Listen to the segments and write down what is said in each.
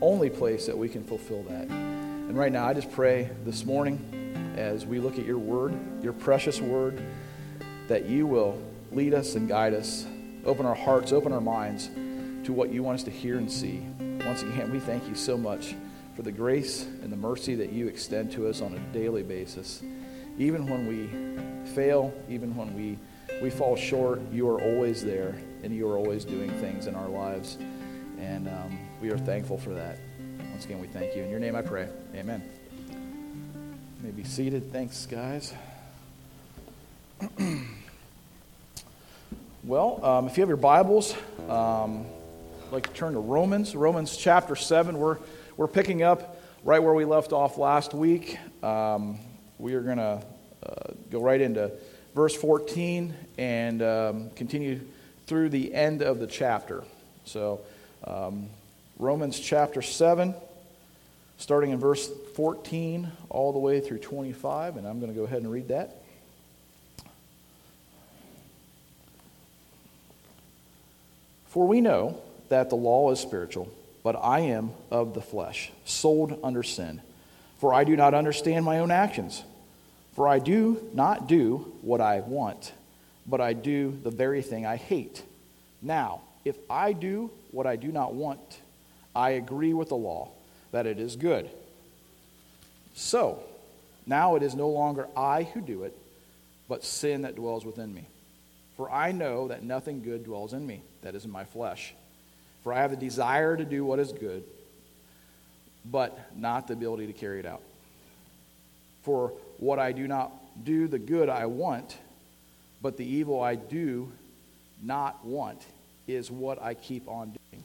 only place that we can fulfill that. And right now, I just pray this morning as we look at your word, your precious word, that you will lead us and guide us, open our hearts, open our minds to what you want us to hear and see. Once again, we thank you so much for the grace and the mercy that you extend to us on a daily basis. Even when we fail, even when we, we fall short, you are always there and you are always doing things in our lives. And um, we are thankful for that. Once again, we thank you. In your name I pray. Amen. You may be seated. Thanks, guys. well, um, if you have your Bibles, um, I'd like to turn to Romans, Romans chapter 7. We're, we're picking up right where we left off last week. Um, we are going to uh, go right into verse 14 and um, continue through the end of the chapter. So, um, Romans chapter 7, starting in verse 14 all the way through 25, and I'm going to go ahead and read that. For we know that the law is spiritual, but I am of the flesh, sold under sin. For I do not understand my own actions. For I do not do what I want, but I do the very thing I hate. Now, if I do what I do not want, I agree with the law that it is good. So, now it is no longer I who do it, but sin that dwells within me. For I know that nothing good dwells in me, that is in my flesh. For I have the desire to do what is good, but not the ability to carry it out. For what I do not do, the good I want, but the evil I do not want is what I keep on doing.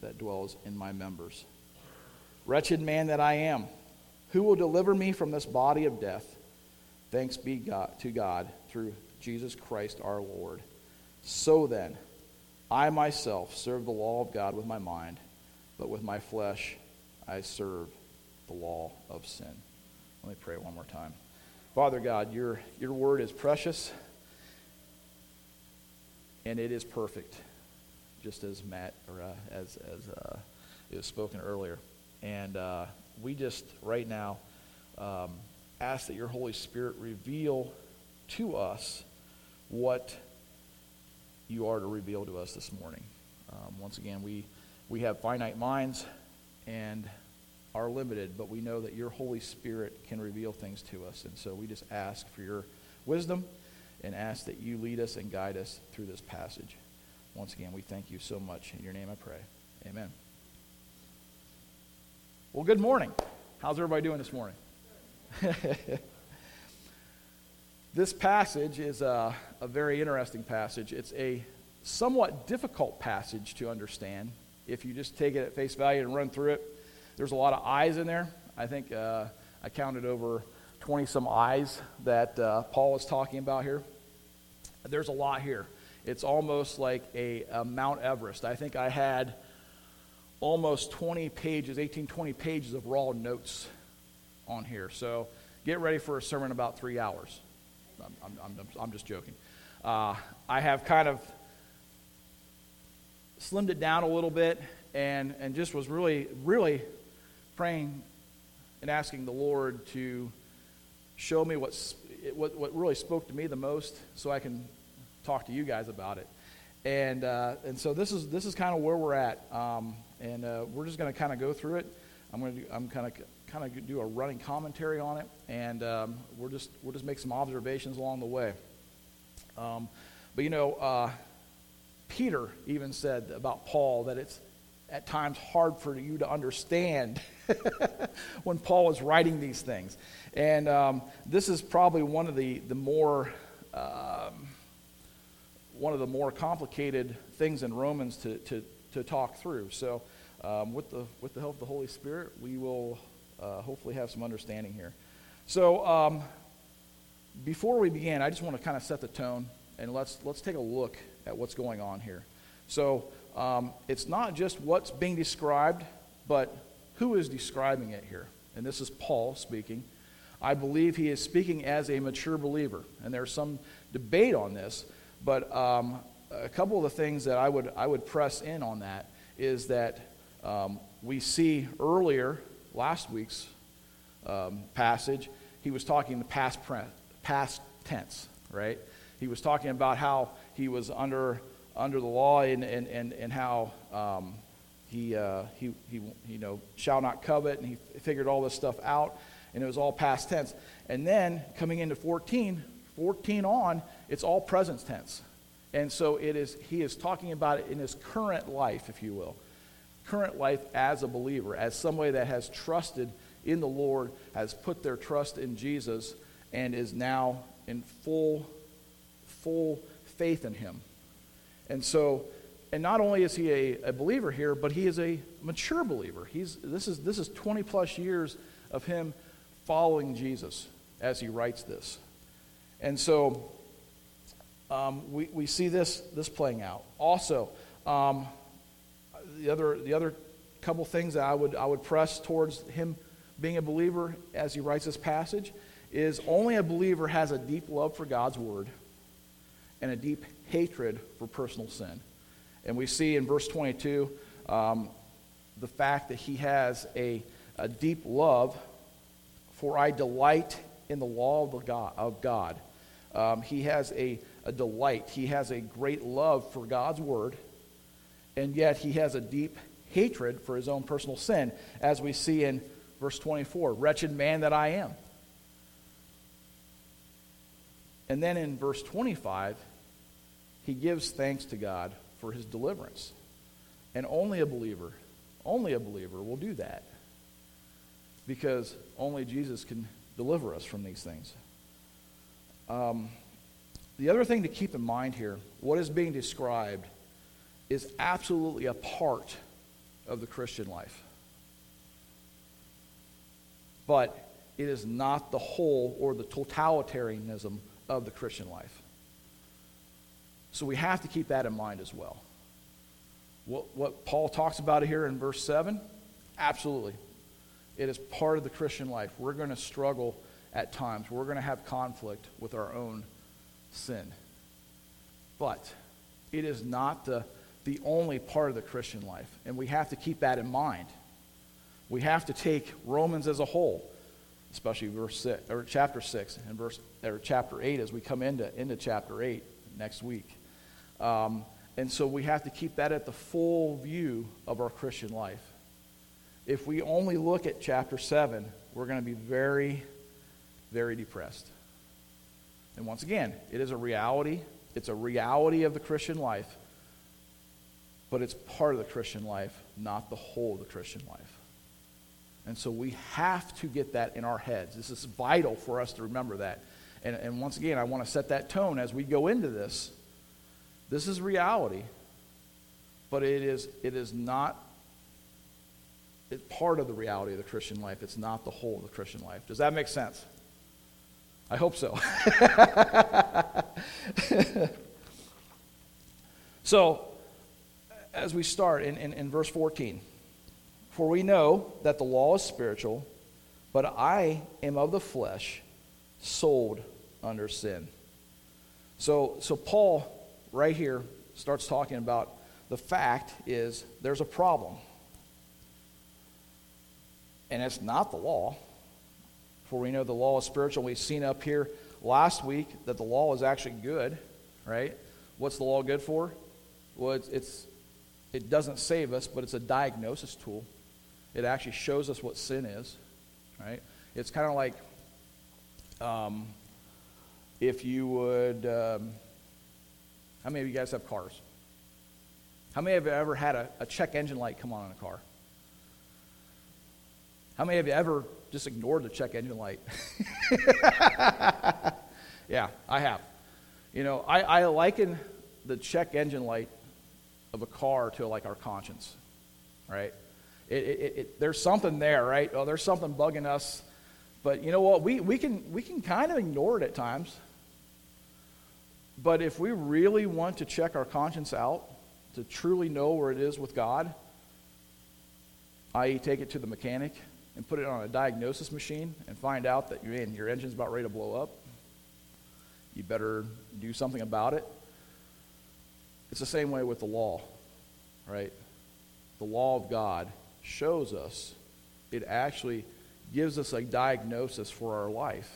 that dwells in my members. Wretched man that I am, who will deliver me from this body of death? Thanks be God, to God through Jesus Christ our Lord. So then, I myself serve the law of God with my mind, but with my flesh I serve the law of sin. Let me pray one more time. Father God, your, your word is precious and it is perfect, just as Matt or uh, as as uh, it was spoken earlier. And uh, we just right now um, ask that your Holy Spirit reveal to us what you are to reveal to us this morning. Um, once again, we, we have finite minds and are limited, but we know that your Holy Spirit can reveal things to us. And so we just ask for your wisdom and ask that you lead us and guide us through this passage. Once again, we thank you so much. In your name I pray. Amen. Well, good morning. How's everybody doing this morning? this passage is a, a, very interesting passage. It's a somewhat difficult passage to understand if you just take it at face value and run through it. There's a lot of eyes in there. I think uh, I counted over 20 some eyes that uh, Paul is talking about here. There's a lot here. It's almost like a, a Mount Everest. I think I had almost 20 pages, 18, 20 pages of raw notes on here. So get ready for a sermon about three hours. I'm, I'm, I'm, I'm just joking. Uh, I have kind of slimmed it down a little bit and, and just was really, really praying and asking the Lord to show me what's, what, what really spoke to me the most so I can talk to you guys about it. And, uh, and so this is, this is kind of where we're at. Um, and uh, we're just going to kind of go through it. I'm going to I'm kind of kind of do a running commentary on it, and um, we'll just we'll just make some observations along the way. Um, but you know, uh, Peter even said about Paul that it's at times hard for you to understand when Paul is writing these things, and um, this is probably one of the the more um, one of the more complicated things in Romans to, to, to talk through. So um, with, the, with the help of the Holy Spirit, we will uh, hopefully have some understanding here. So, um, before we begin, I just want to kind of set the tone and let's, let's take a look at what's going on here. So, um, it's not just what's being described, but who is describing it here. And this is Paul speaking. I believe he is speaking as a mature believer. And there's some debate on this, but um, a couple of the things that I would, I would press in on that is that um, we see earlier, last week's um, passage, he was talking the past, pre- past tense, right? He was talking about how he was under, under the law and, and, and, and how um, he, uh, he, he, you know, shall not covet, and he figured all this stuff out, and it was all past tense. And then coming into 14, 14 on, it's all present tense. And so it is, he is talking about it in his current life, if you will. Current life as a believer, as somebody that has trusted in the Lord, has put their trust in Jesus, and is now in full, full faith in him. And so, and not only is he a, a believer here, but he is a mature believer. He's, this, is, this is 20 plus years of him following Jesus as he writes this. And so um, we, we see this, this playing out. Also, um, the, other, the other couple things that I would, I would press towards him being a believer as he writes this passage is only a believer has a deep love for God's word and a deep hatred for personal sin. And we see in verse 22 um, the fact that he has a, a deep love for I delight in the law of, the God, of God. Um, he has a, a delight. He has a great love for God's word, and yet he has a deep hatred for his own personal sin, as we see in verse 24 Wretched man that I am. And then in verse 25, he gives thanks to God for his deliverance. And only a believer, only a believer will do that. Because only Jesus can deliver us from these things. Um, the other thing to keep in mind here, what is being described, is absolutely a part of the Christian life. But it is not the whole or the totalitarianism of the Christian life. So we have to keep that in mind as well. What, what Paul talks about here in verse 7, absolutely. It is part of the Christian life. We're going to struggle at times. We're going to have conflict with our own sin. But it is not the, the only part of the Christian life. And we have to keep that in mind. We have to take Romans as a whole, especially verse six, or chapter 6 and verse, or chapter 8 as we come into, into chapter 8 next week. Um, and so we have to keep that at the full view of our Christian life. If we only look at chapter 7, we're going to be very very depressed. And once again, it is a reality. It's a reality of the Christian life, but it's part of the Christian life, not the whole of the Christian life. And so we have to get that in our heads. This is vital for us to remember that. And, and once again, I want to set that tone as we go into this. This is reality, but it is, it is not it's part of the reality of the Christian life. It's not the whole of the Christian life. Does that make sense? I hope so. so, as we start in, in, in, verse 14, for we know that the law is spiritual, but I am of the flesh, sold under sin. So, so Paul, right here, starts talking about the fact is there's a problem. And it's not the law. For we know the law is spiritual. We've seen up here last week that the law is actually good, right? What's the law good for? Well, it's, it's it doesn't save us, but it's a diagnosis tool. It actually shows us what sin is, right? It's kind of like um, if you would. Um, how many of you guys have cars? How many of you ever had a, a check engine light come on in a car? How many of you ever just ignored the check engine light. yeah, I have. You know, I, I liken the check engine light of a car to like our conscience, right? It, it, it, there's something there, right? Oh, there's something bugging us. But you know what? We, we, can, we can kind of ignore it at times. But if we really want to check our conscience out, to truly know where it is with God, i.e., take it to the mechanic and put it on a diagnosis machine and find out that man, your engine's about ready to blow up, you better do something about it. It's the same way with the law, right? The law of God shows us, it actually gives us a diagnosis for our life.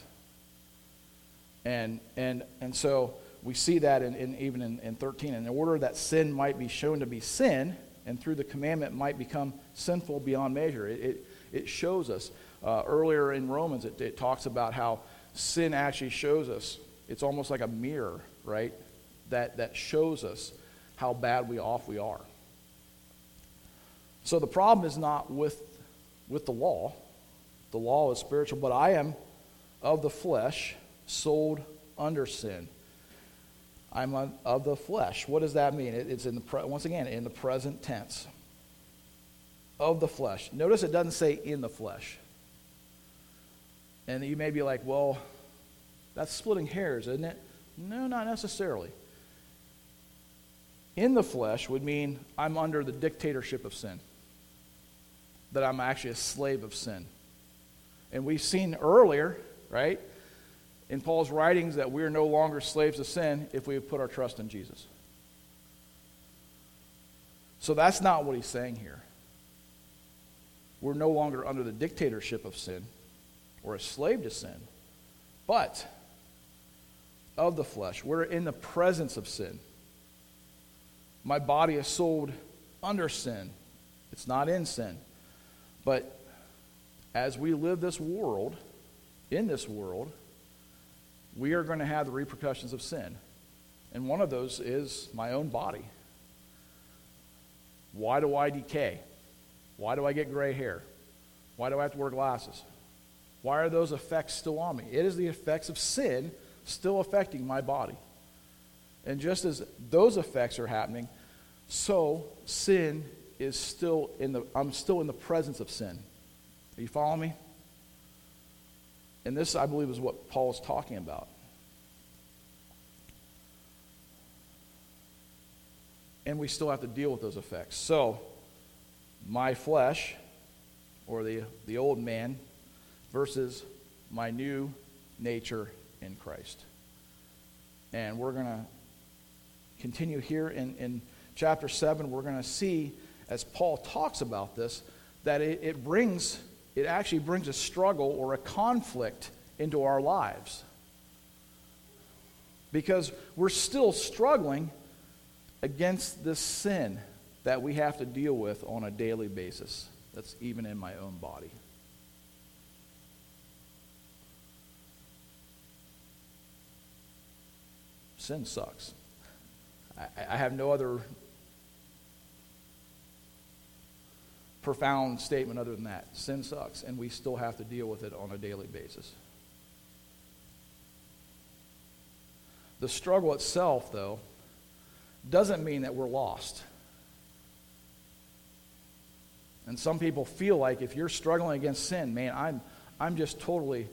And, and, and so we see that in, in even in, in 13. In order that sin might be shown to be sin, and through the commandment might become sinful beyond measure. It, it, it shows us. Uh, earlier in Romans, it, it talks about how sin actually shows us. It's almost like a mirror, right? That, that shows us how bad we off we are. So the problem is not with, with the law. The law is spiritual, but I am of the flesh, sold under sin. I'm of the flesh. What does that mean? It's in the pre- once again in the present tense. Of the flesh. Notice it doesn't say in the flesh. And you may be like, well, that's splitting hairs, isn't it? No, not necessarily. In the flesh would mean I'm under the dictatorship of sin, that I'm actually a slave of sin. And we've seen earlier, right? in Paul's writings that we are no longer slaves of sin if we have put our trust in Jesus. So that's not what he's saying here. We're no longer under the dictatorship of sin or a slave to sin, but of the flesh. We're in the presence of sin. My body is sold under sin, it's not in sin. But as we live this world, in this world, we are going to have the repercussions of sin. And one of those is my own body. Why do I decay? Why do I get gray hair? Why do I have to wear glasses? Why are those effects still on me? It is the effects of sin still affecting my body. And just as those effects are happening, so sin is still in the I'm still in the presence of sin. Are you following me? And this, I believe, is what Paul is talking about. And we still have to deal with those effects. So, my flesh, or the, the old man, versus my new nature in Christ. And we're going to continue here in, in chapter 7. We're going to see, as Paul talks about this, that it, it brings it actually brings a struggle or a conflict into our lives. Because we're still struggling against this sin that we have to deal with on a daily basis. That's even in my own body. Sin sucks. I, I have no other profound statement other than that. Sin sucks, and we still have to deal with it on a daily basis. The struggle itself, though, doesn't mean that we're lost. And some people feel like if you're struggling against sin, man, I'm, I'm just totally,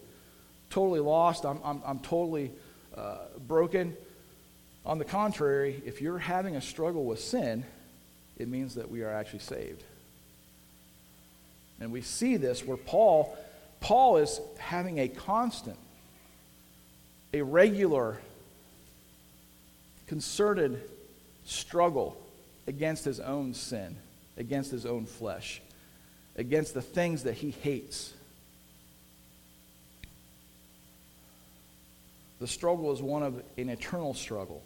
totally lost. I'm, I'm, I'm totally uh, broken. On the contrary, if you're having a struggle with sin, it means that we are actually saved. And we see this where Paul, Paul is having a constant, a regular, concerted struggle against his own sin, against his own flesh, against the things that he hates. The struggle is one of an eternal struggle.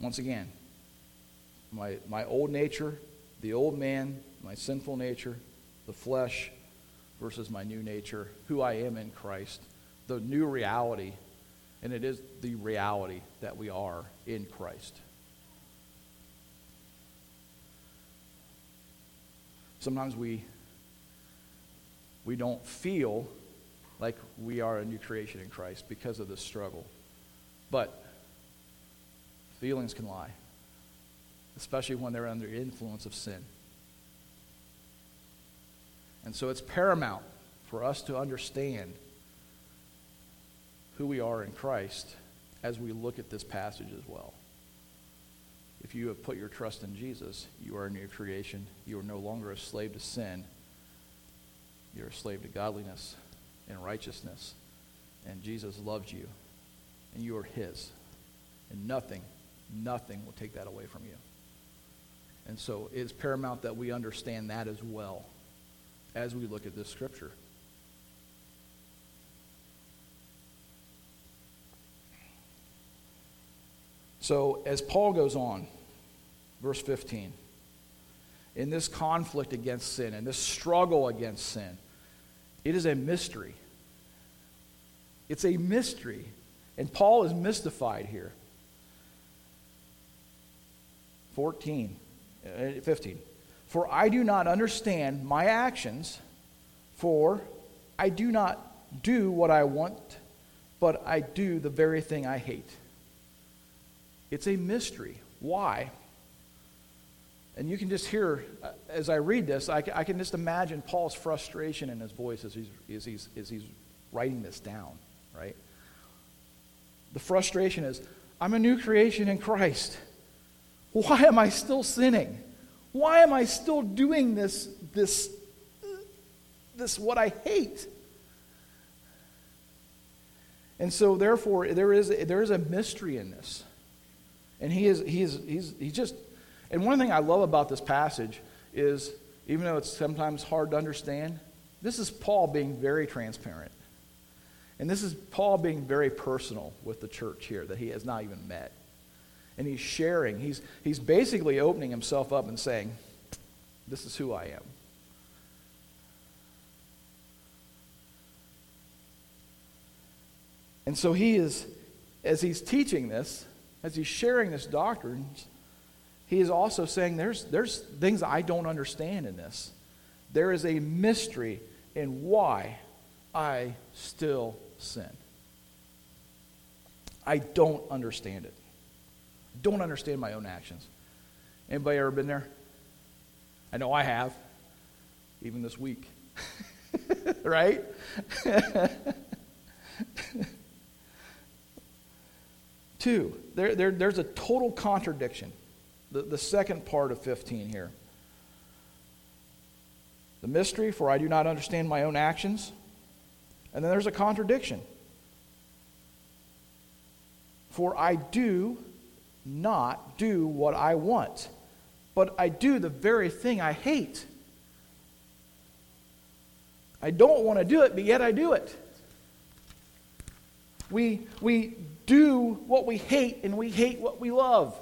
Once again, my, my old nature, the old man, my sinful nature, the flesh versus my new nature, who I am in Christ, the new reality, and it is the reality that we are in Christ. Sometimes we we don't feel like we are a new creation in Christ because of this struggle. But feelings can lie, especially when they're under influence of sin. And so it's paramount for us to understand who we are in Christ as we look at this passage as well. If you have put your trust in Jesus, you are a new creation. You are no longer a slave to sin. You're a slave to godliness and righteousness. And Jesus loves you, and you are His. And nothing, nothing will take that away from you. And so it's paramount that we understand that as well as we look at this scripture. So, as Paul goes on, verse 15, in this conflict against sin and this struggle against sin, it is a mystery. It's a mystery. And Paul is mystified here. 14, uh, 15. For I do not understand my actions, for I do not do what I want, but I do the very thing I hate. It's a mystery. Why? And you can just hear, uh, as I read this, I, I can just imagine Paul's frustration in his voice as he's, as, he's, as he's writing this down, right? The frustration is I'm a new creation in Christ. Why am I still sinning? Why am I still doing this, this, this what I hate? And so, therefore, there is, there is a mystery in this. And he is, he is, he's, he just, and one thing I love about this passage is, even though it's sometimes hard to understand, this is Paul being very transparent. And this is Paul being very personal with the church here that he has not even met. And he's sharing, he's, he's basically opening himself up and saying, This is who I am. And so he is, as he's teaching this, as he's sharing this doctrine, he is also saying there's, there's things I don't understand in this. There is a mystery in why I still sin. I don't understand it. Don't understand my own actions. Anybody ever been there? I know I have, even this week. right? Two, there, there, there's a total contradiction. The, the second part of 15 here. The mystery, for I do not understand my own actions. And then there's a contradiction. For I do not do what I want, but I do the very thing I hate. I don't want to do it, but yet I do it. We, we do what we hate and we hate what we love.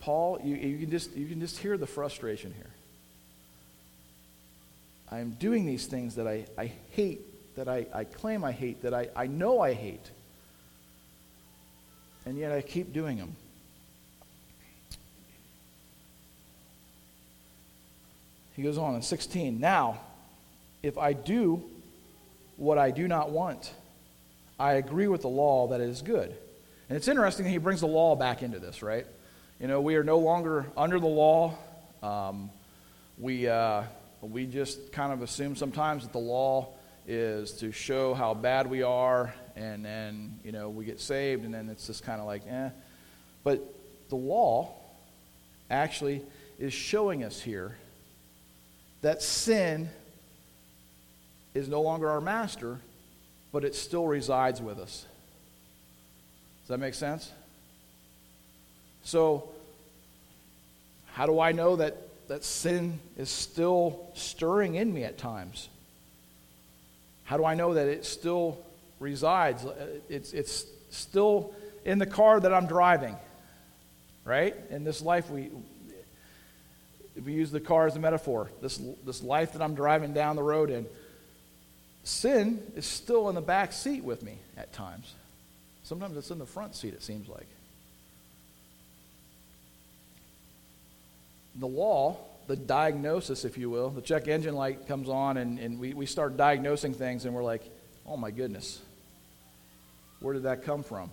Paul, you, you, can just, you can just hear the frustration here. I am doing these things that I, I hate, that I, I claim I hate, that I, I know I hate, and yet I keep doing them. He goes on in 16. Now, if I do what I do not want, I agree with the law that it is good. And it's interesting that he brings the law back into this, right? You know, we are no longer under the law. Um, we, uh, we just kind of assume sometimes that the law is to show how bad we are, and then, you know, we get saved, and then it's just kind of like, eh. But the law actually is showing us here that sin is no longer our master, but it still resides with us. Does that make sense? So, how do I know that, that sin is still stirring in me at times? How do I know that it still resides? Uh, it's, it's still in the car that I'm driving, right? In this life, we, if we use the car as a metaphor, this, this life that I'm driving down the road in, sin is still in the back seat with me at times. Sometimes it's in the front seat, it seems like. The law, the diagnosis, if you will, the check engine light comes on and, and we, we start diagnosing things and we're like, oh my goodness, where did that come from?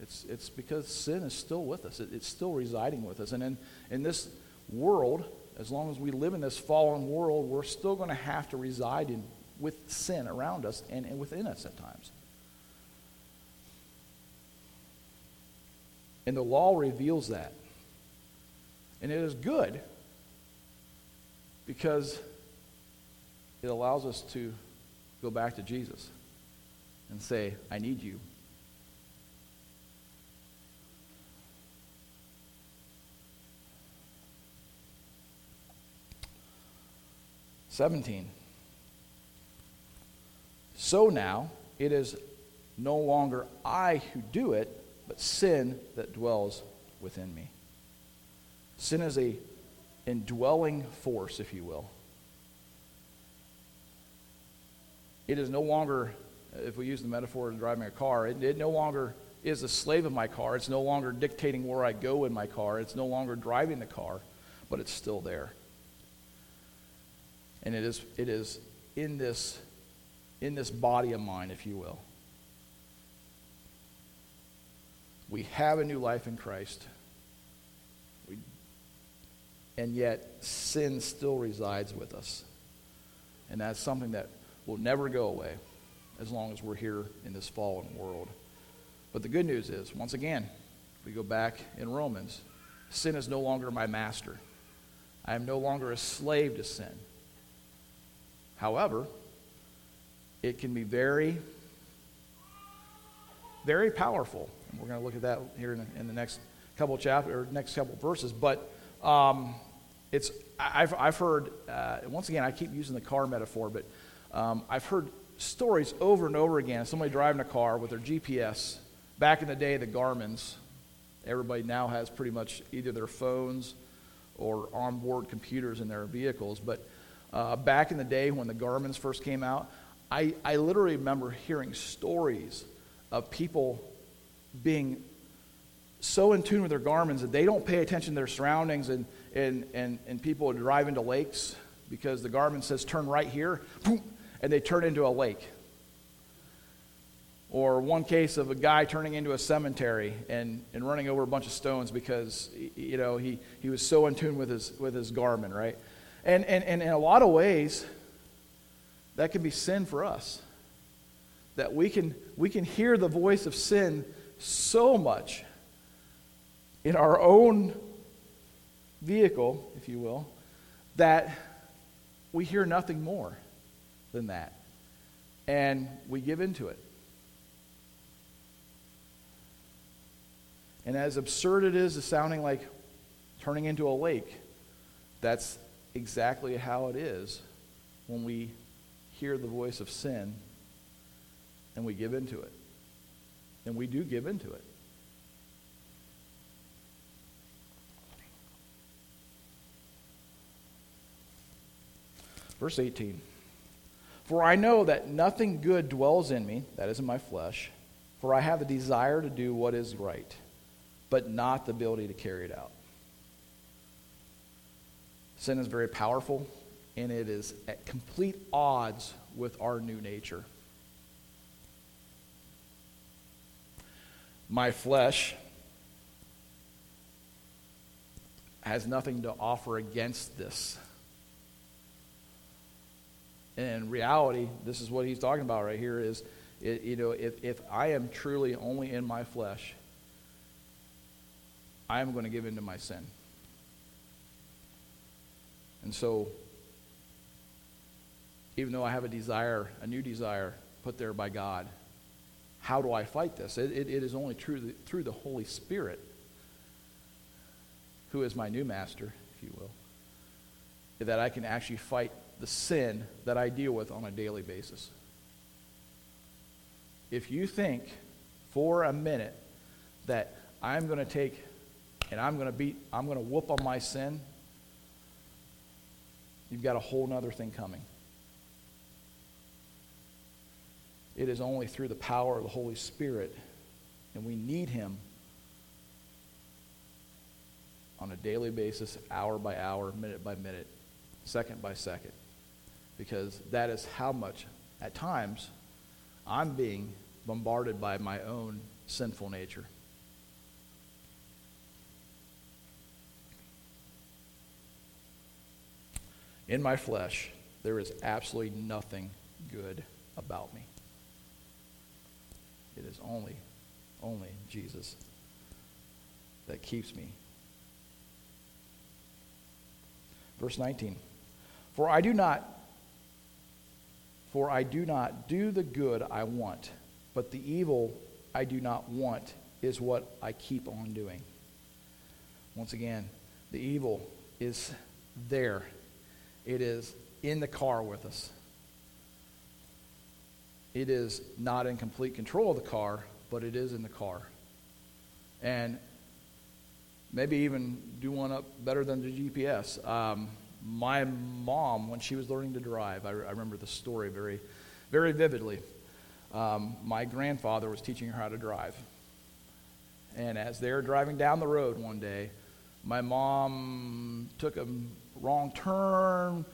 It's, it's because sin is still with us, it, it's still residing with us. And in, in this world, as long as we live in this fallen world, we're still going to have to reside in, with sin around us and, and within us at times. And the law reveals that. And it is good because it allows us to go back to Jesus and say, I need you. Seventeen. So now it is no longer I who do it, but sin that dwells within me. Sin is a indwelling force, if you will. It is no longer, if we use the metaphor of driving a car, it, it no longer is a slave of my car. It's no longer dictating where I go in my car. It's no longer driving the car, but it's still there. And it is, it is in, this, in this body of mine, if you will. We have a new life in Christ. We, and yet, sin still resides with us. And that's something that will never go away as long as we're here in this fallen world. But the good news is, once again, we go back in Romans, sin is no longer my master. I am no longer a slave to sin. However, it can be very, very powerful. And we're going to look at that here in the, in the next couple chapters or next couple verses. But um, it's I've, I've heard uh, once again I keep using the car metaphor, but um, I've heard stories over and over again. Somebody driving a car with their GPS. Back in the day, the Garmin's. Everybody now has pretty much either their phones or onboard computers in their vehicles. But uh, back in the day when the Garmin's first came out, I, I literally remember hearing stories of people being so in tune with their Garmin's that they don't pay attention to their surroundings and, and, and, and people would drive into lakes because the Garmin says turn right here, and they turn into a lake. Or one case of a guy turning into a cemetery and, and running over a bunch of stones because you know he, he was so in tune with his with his Garmin, right? And, and, and in a lot of ways, that can be sin for us. That we can, we can hear the voice of sin so much in our own vehicle, if you will, that we hear nothing more than that. And we give into it. And as absurd it is, as sounding like turning into a lake, that's exactly how it is when we hear the voice of sin and we give into it. And we do give into it. Verse 18 For I know that nothing good dwells in me, that is in my flesh, for I have the desire to do what is right, but not the ability to carry it out. Sin is very powerful, and it is at complete odds with our new nature. My flesh has nothing to offer against this. And in reality, this is what he's talking about right here is, it, you know, if, if I am truly only in my flesh, I am going to give in to my sin. And so, even though I have a desire, a new desire put there by God, how do I fight this? It, it, it is only through the, through the Holy Spirit, who is my new master, if you will, that I can actually fight the sin that I deal with on a daily basis. If you think for a minute that I'm going to take and I'm going to beat, I'm going to whoop on my sin, you've got a whole other thing coming. It is only through the power of the Holy Spirit, and we need Him on a daily basis, hour by hour, minute by minute, second by second, because that is how much, at times, I'm being bombarded by my own sinful nature. In my flesh, there is absolutely nothing good about me. It is only, only Jesus that keeps me. Verse 19. For I do not for I do not do the good I want, but the evil I do not want is what I keep on doing. Once again, the evil is there. It is in the car with us. It is not in complete control of the car, but it is in the car. And maybe even do one up better than the GPS. Um, my mom, when she was learning to drive, I, I remember the story very, very vividly. Um, my grandfather was teaching her how to drive. And as they were driving down the road one day, my mom took a wrong turn,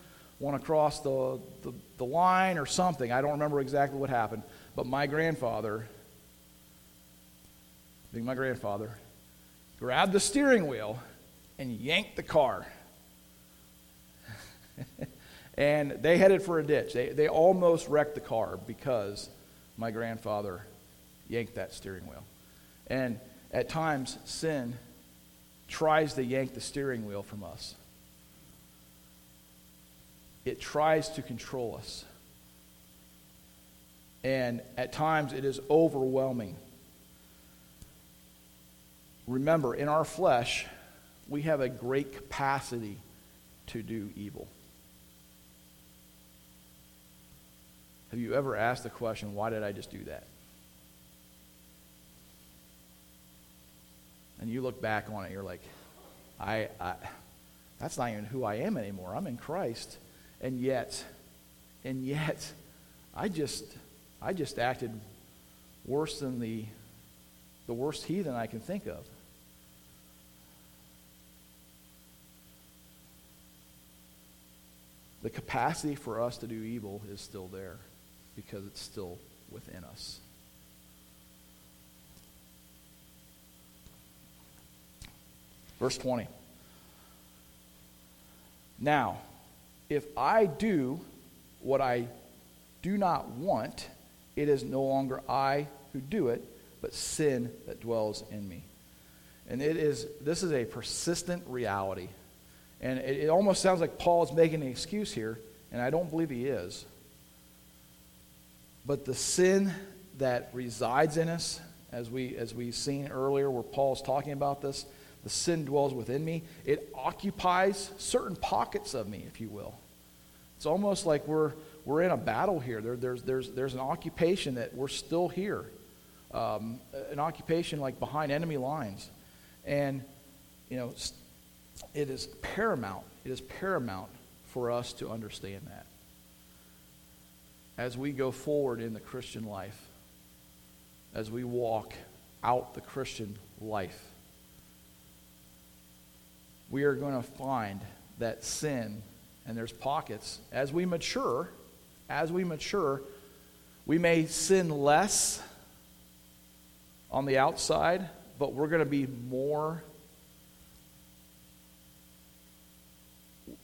went across the, the, the line or something. I don't remember exactly what happened. But my grandfather, being my grandfather, grabbed the steering wheel and yanked the car. and they headed for a ditch. They, they almost wrecked the car because my grandfather yanked that steering wheel. And at times, sin tries to yank the steering wheel from us, it tries to control us. And at times, it is overwhelming. Remember, in our flesh, we have a great capacity to do evil. Have you ever asked the question, why did I just do that? And you look back on it, you're like, I, I that's not even who I am anymore. I'm in Christ. And yet, and yet, I just, I just acted worse than the, the worst heathen I can think of. The capacity for us to do evil is still there because it's still within us. Verse 20. Now, if I do what I do not want, it is no longer I who do it, but sin that dwells in me. And it is this is a persistent reality. And it, it almost sounds like Paul is making an excuse here, and I don't believe he is. But the sin that resides in us, as we as we've seen earlier, where Paul's talking about this, the sin dwells within me. It occupies certain pockets of me, if you will. It's almost like we're we're in a battle here. There, there's there's there's an occupation that we're still here, um, an occupation like behind enemy lines, and you know, it is paramount. It is paramount for us to understand that as we go forward in the Christian life, as we walk out the Christian life, we are going to find that sin, and there's pockets, as we mature, as we mature, we may sin less on the outside, but we're going to be more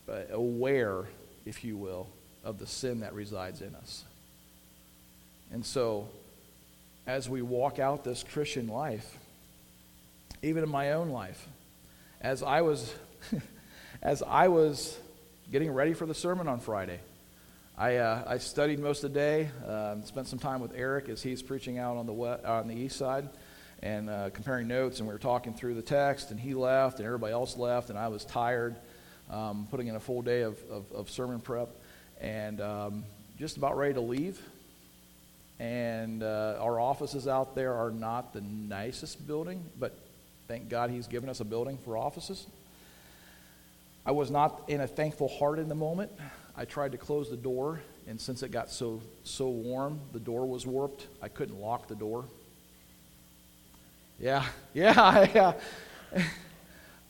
uh, aware, if you will, of the sin that resides in us. And so, as we walk out this Christian life, even in my own life, as I was, as I was getting ready for the sermon on Friday, I, uh, I studied most of the day, uh, spent some time with Eric as he's preaching out on the, west, on the east side and uh, comparing notes, and we were talking through the text, and he left, and everybody else left, and I was tired, um, putting in a full day of, of, of sermon prep and um, just about ready to leave. And uh, our offices out there are not the nicest building, but thank God He's given us a building for offices. I was not in a thankful heart in the moment. I tried to close the door, and since it got so so warm, the door was warped. I couldn't lock the door. Yeah, yeah, yeah.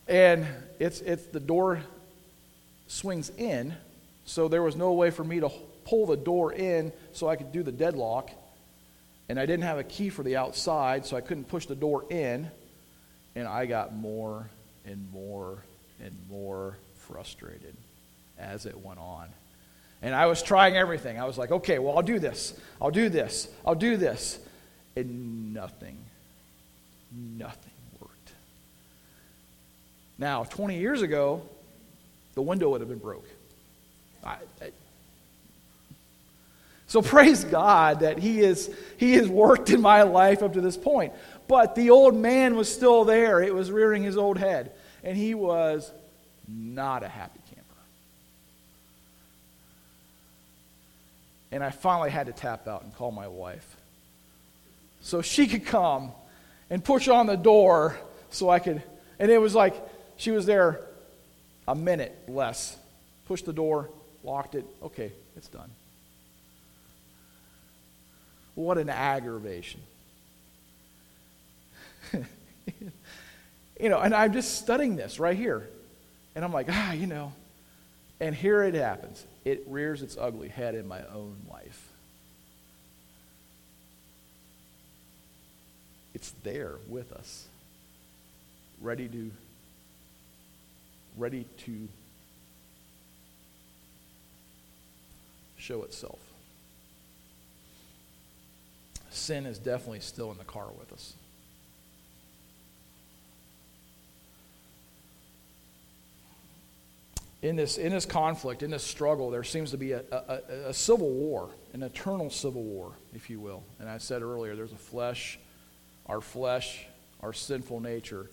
And it's it's the door swings in, so there was no way for me to pull the door in so I could do the deadlock. And I didn't have a key for the outside, so I couldn't push the door in. And I got more and more and more frustrated. as it went on. And I was trying everything. I was like, okay, well, I'll do this. I'll do this. I'll do this. And nothing, nothing worked. Now, 20 years ago, the window would have been broke. I, I, so praise God that He is He has worked in my life up to this point. But the old man was still there. It was rearing his old head. And he was not a happy camper. And I finally had to tap out and call my wife. So she could come and push on the door so I could. And it was like she was there a minute less. Pushed the door, locked it. Okay, it's done. What an aggravation. you know, and I'm just studying this right here. And I'm like, ah, you know. And here it happens. It rears its ugly head in my own life. It's there with us, ready to ready to show itself. Sin is definitely still in the car with us. In this, in this conflict, in this struggle, there seems to be a, a, a, civil war, an eternal civil war, if you will. And I said earlier, there's a flesh, our flesh, our sinful nature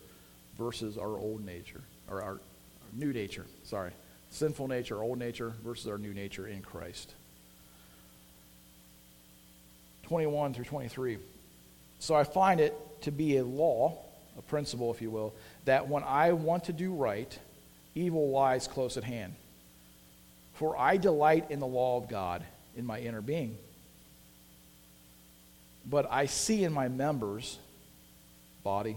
versus our old nature, or our, our new nature, sorry. Sinful nature, old nature versus our new nature in Christ. 21 through 23. So I find it to be a law, a principle, if you will, that when I want to do right, evil lies close at hand. For I delight in the law of God in my inner being. But I see in my members, body,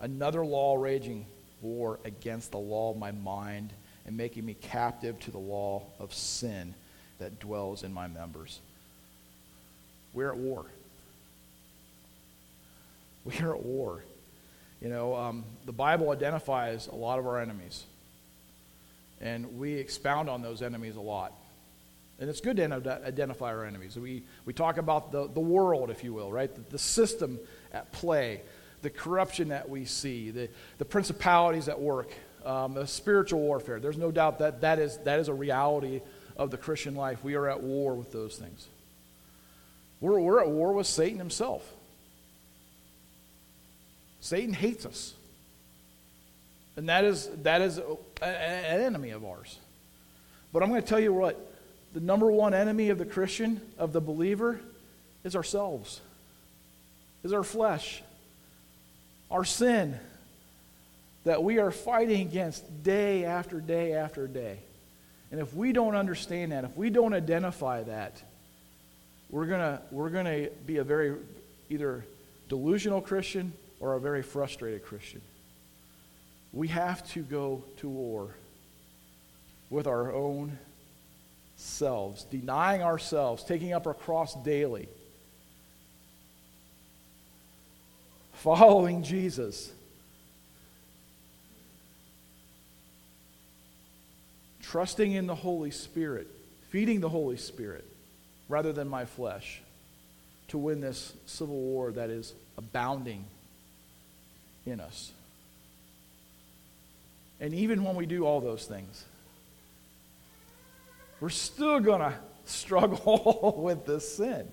another law raging war against the law of my mind and making me captive to the law of sin that dwells in my members. We're at war. We are at war. You know, um, the Bible identifies a lot of our enemies. And we expound on those enemies a lot. And it's good to identify our enemies. We, we talk about the, the world, if you will, right? The, the system at play, the corruption that we see, the, the principalities at work, um, the spiritual warfare. There's no doubt that that is, that is a reality of the Christian life. We are at war with those things. We're, we're at war with Satan himself. Satan hates us. And that is, that is an enemy of ours. But I'm going to tell you what the number one enemy of the Christian, of the believer, is ourselves, is our flesh, our sin that we are fighting against day after day after day. And if we don't understand that, if we don't identify that, we're going we're to be a very either delusional Christian or a very frustrated Christian. We have to go to war with our own selves, denying ourselves, taking up our cross daily, following Jesus. Trusting in the Holy Spirit, feeding the Holy Spirit rather than my flesh to win this civil war that is abounding in us. And even when we do all those things, we're still going to struggle with this sin.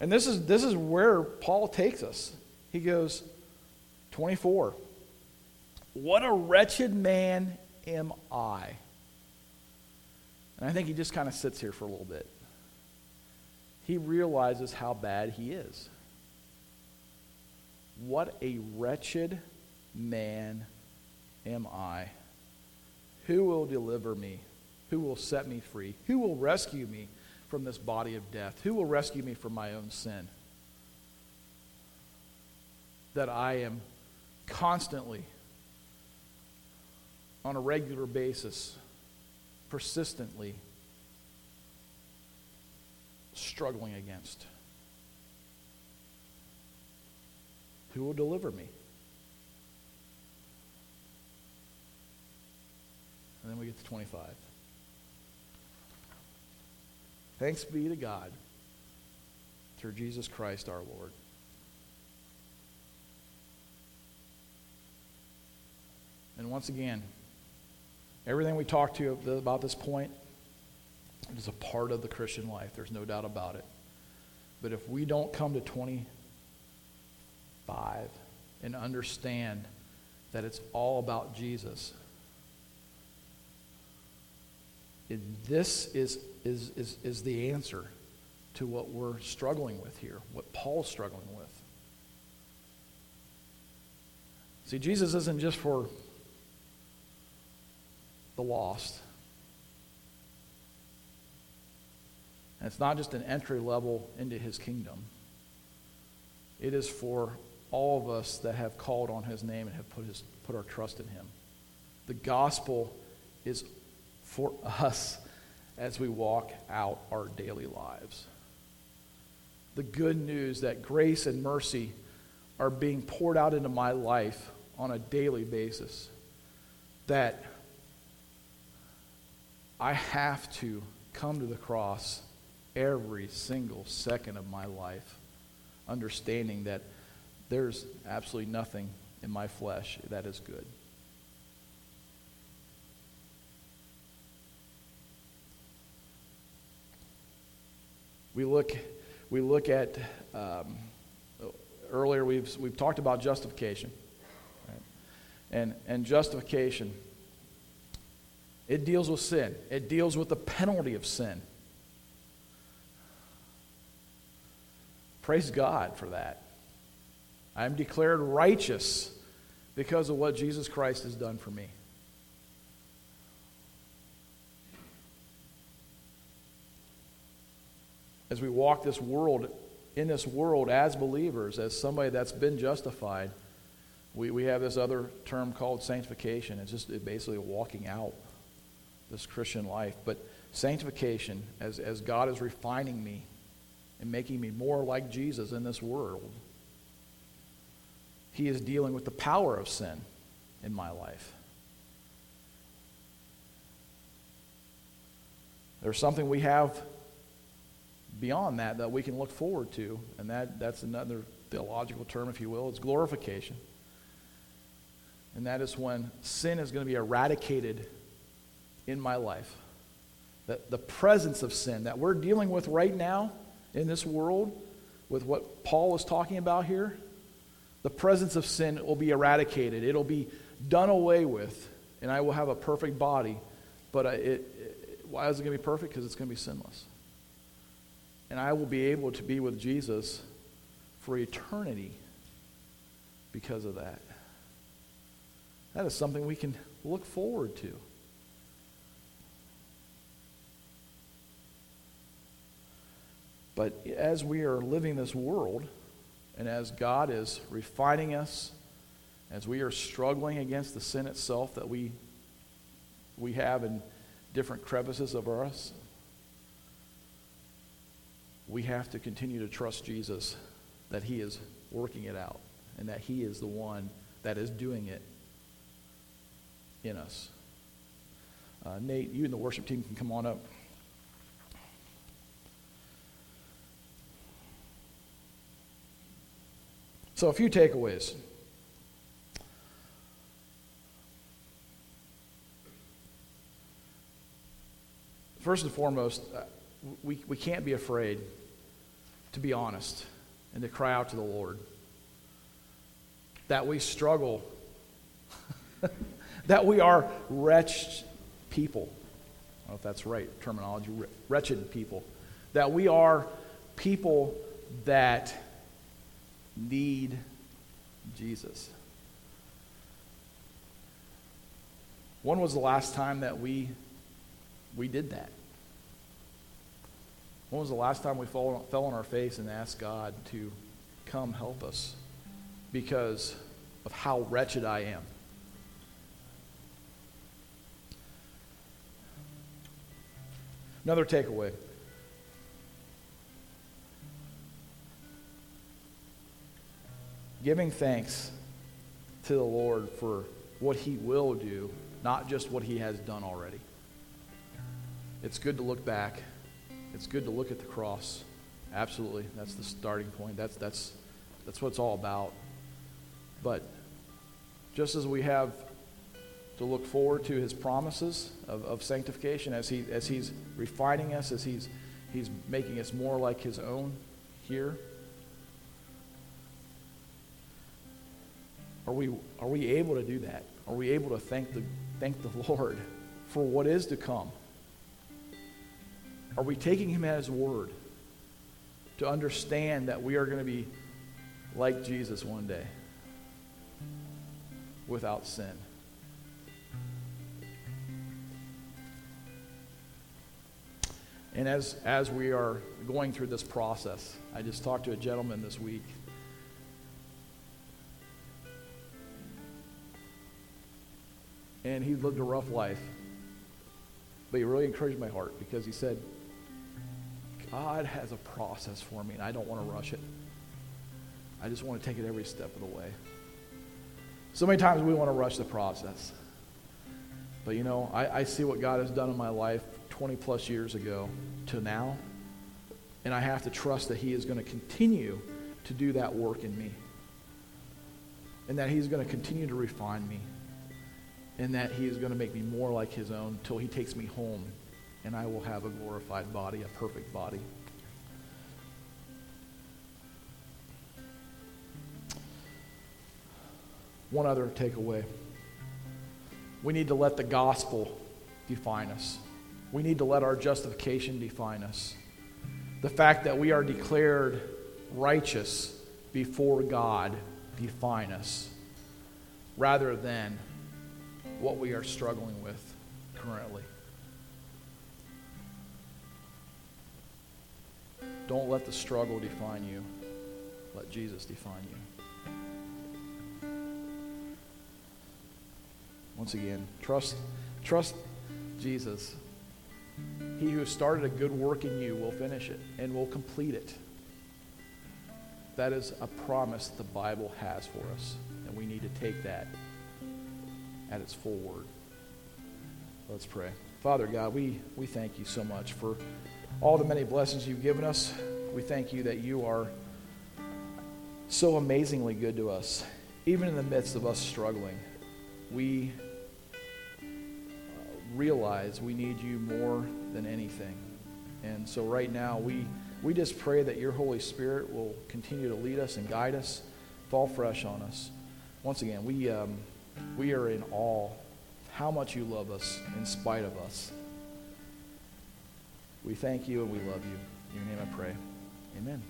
And this is, this is where Paul takes us. He goes, 24. What a wretched man am I. And I think he just kind of sits here for a little bit. He realizes how bad he is. What a wretched man am I. Who will deliver me? Who will set me free? Who will rescue me from this body of death? Who will rescue me from my own sin? That I am constantly, on a regular basis, persistently struggling against. Who will deliver me? And then we get to 25. Thanks be to God through Jesus Christ our Lord. And once again, everything we talked to about this point is a part of the Christian life. There's no doubt about it. But if we don't come to 25 and understand that it's all about Jesus, this is, is, is, is the answer to what we're struggling with here, what Paul's struggling with. See, Jesus isn't just for the lost. And it's not just an entry level into his kingdom. It is for all of us that have called on his name and have put, his, put our trust in him. The gospel is for us as we walk out our daily lives. The good news that grace and mercy are being poured out into my life on a daily basis. That I have to come to the cross every single second of my life, understanding that there's absolutely nothing in my flesh that is good. We look, we look at, um, earlier we've, we've talked about justification. Right? And, and justification it deals with sin, it deals with the penalty of sin. Praise God for that. I am declared righteous because of what Jesus Christ has done for me. As we walk this world, in this world as believers, as somebody that's been justified, we, we have this other term called sanctification. It's just basically walking out this Christian life. But sanctification, as, as God is refining me and making me more like Jesus in this world, He is dealing with the power of sin in my life. There's something we have beyond that that we can look forward to, and that, that's another theological term, if you will. It's glorification. And that is when sin is going to be eradicated in my life. That the presence of sin that we're dealing with right now in this world, with what Paul is talking about here, the presence of sin will be eradicated. It'll be done away with, and I will have a perfect body. But it, it, why is it going to be perfect? Because it's going to be sinless. And I will be able to be with Jesus for eternity because of that. That is something we can look forward to. But as we are living this world, and as God is refining us, as we are struggling against the sin itself that we, we have in different crevices of us, we have to continue to trust Jesus that He is working it out and that He is the one that is doing it in us. Uh, Nate, you and the worship team can come on up. So, a few takeaways. First and foremost, uh, we, we can't be afraid to be honest and to cry out to the Lord. That we struggle, that we are wretched people. I don't know if that's right terminology, wretched people. That we are people that need Jesus. When was the last time that we, we did that? When was the last time we fell, fell on our face and asked God to come help us because of how wretched I am? Another takeaway giving thanks to the Lord for what He will do, not just what He has done already. It's good to look back. It's good to look at the cross. Absolutely. That's the starting point. That's, that's, that's what it's all about. But just as we have to look forward to his promises of, of sanctification as, he, as he's refining us, as he's, he's making us more like his own here, are we, are we able to do that? Are we able to thank the, thank the Lord for what is to come? Are we taking him at his word to understand that we are going to be like Jesus one day without sin? And as, as we are going through this process, I just talked to a gentleman this week. And he lived a rough life. But he really encouraged my heart because he said, God has a process for me, and I don't want to rush it. I just want to take it every step of the way. So many times we want to rush the process. But you know, I, I see what God has done in my life 20 plus years ago to now, and I have to trust that He is going to continue to do that work in me, and that He's going to continue to refine me, and that He is going to make me more like His own until He takes me home and I will have a glorified body, a perfect body. One other takeaway. We need to let the gospel define us. We need to let our justification define us. The fact that we are declared righteous before God define us rather than what we are struggling with currently. Don't let the struggle define you. Let Jesus define you. Once again, trust, trust Jesus. He who started a good work in you will finish it and will complete it. That is a promise the Bible has for us, and we need to take that at its full word. Let's pray. Father God, we, we thank you so much for all the many blessings you've given us. We thank you that you are so amazingly good to us, even in the midst of us struggling. We uh, realize we need you more than anything. And so, right now, we, we just pray that your Holy Spirit will continue to lead us and guide us, fall fresh on us. Once again, we, um, we are in awe how much you love us in spite of us. We thank you and we love you. In your name I pray. Amen.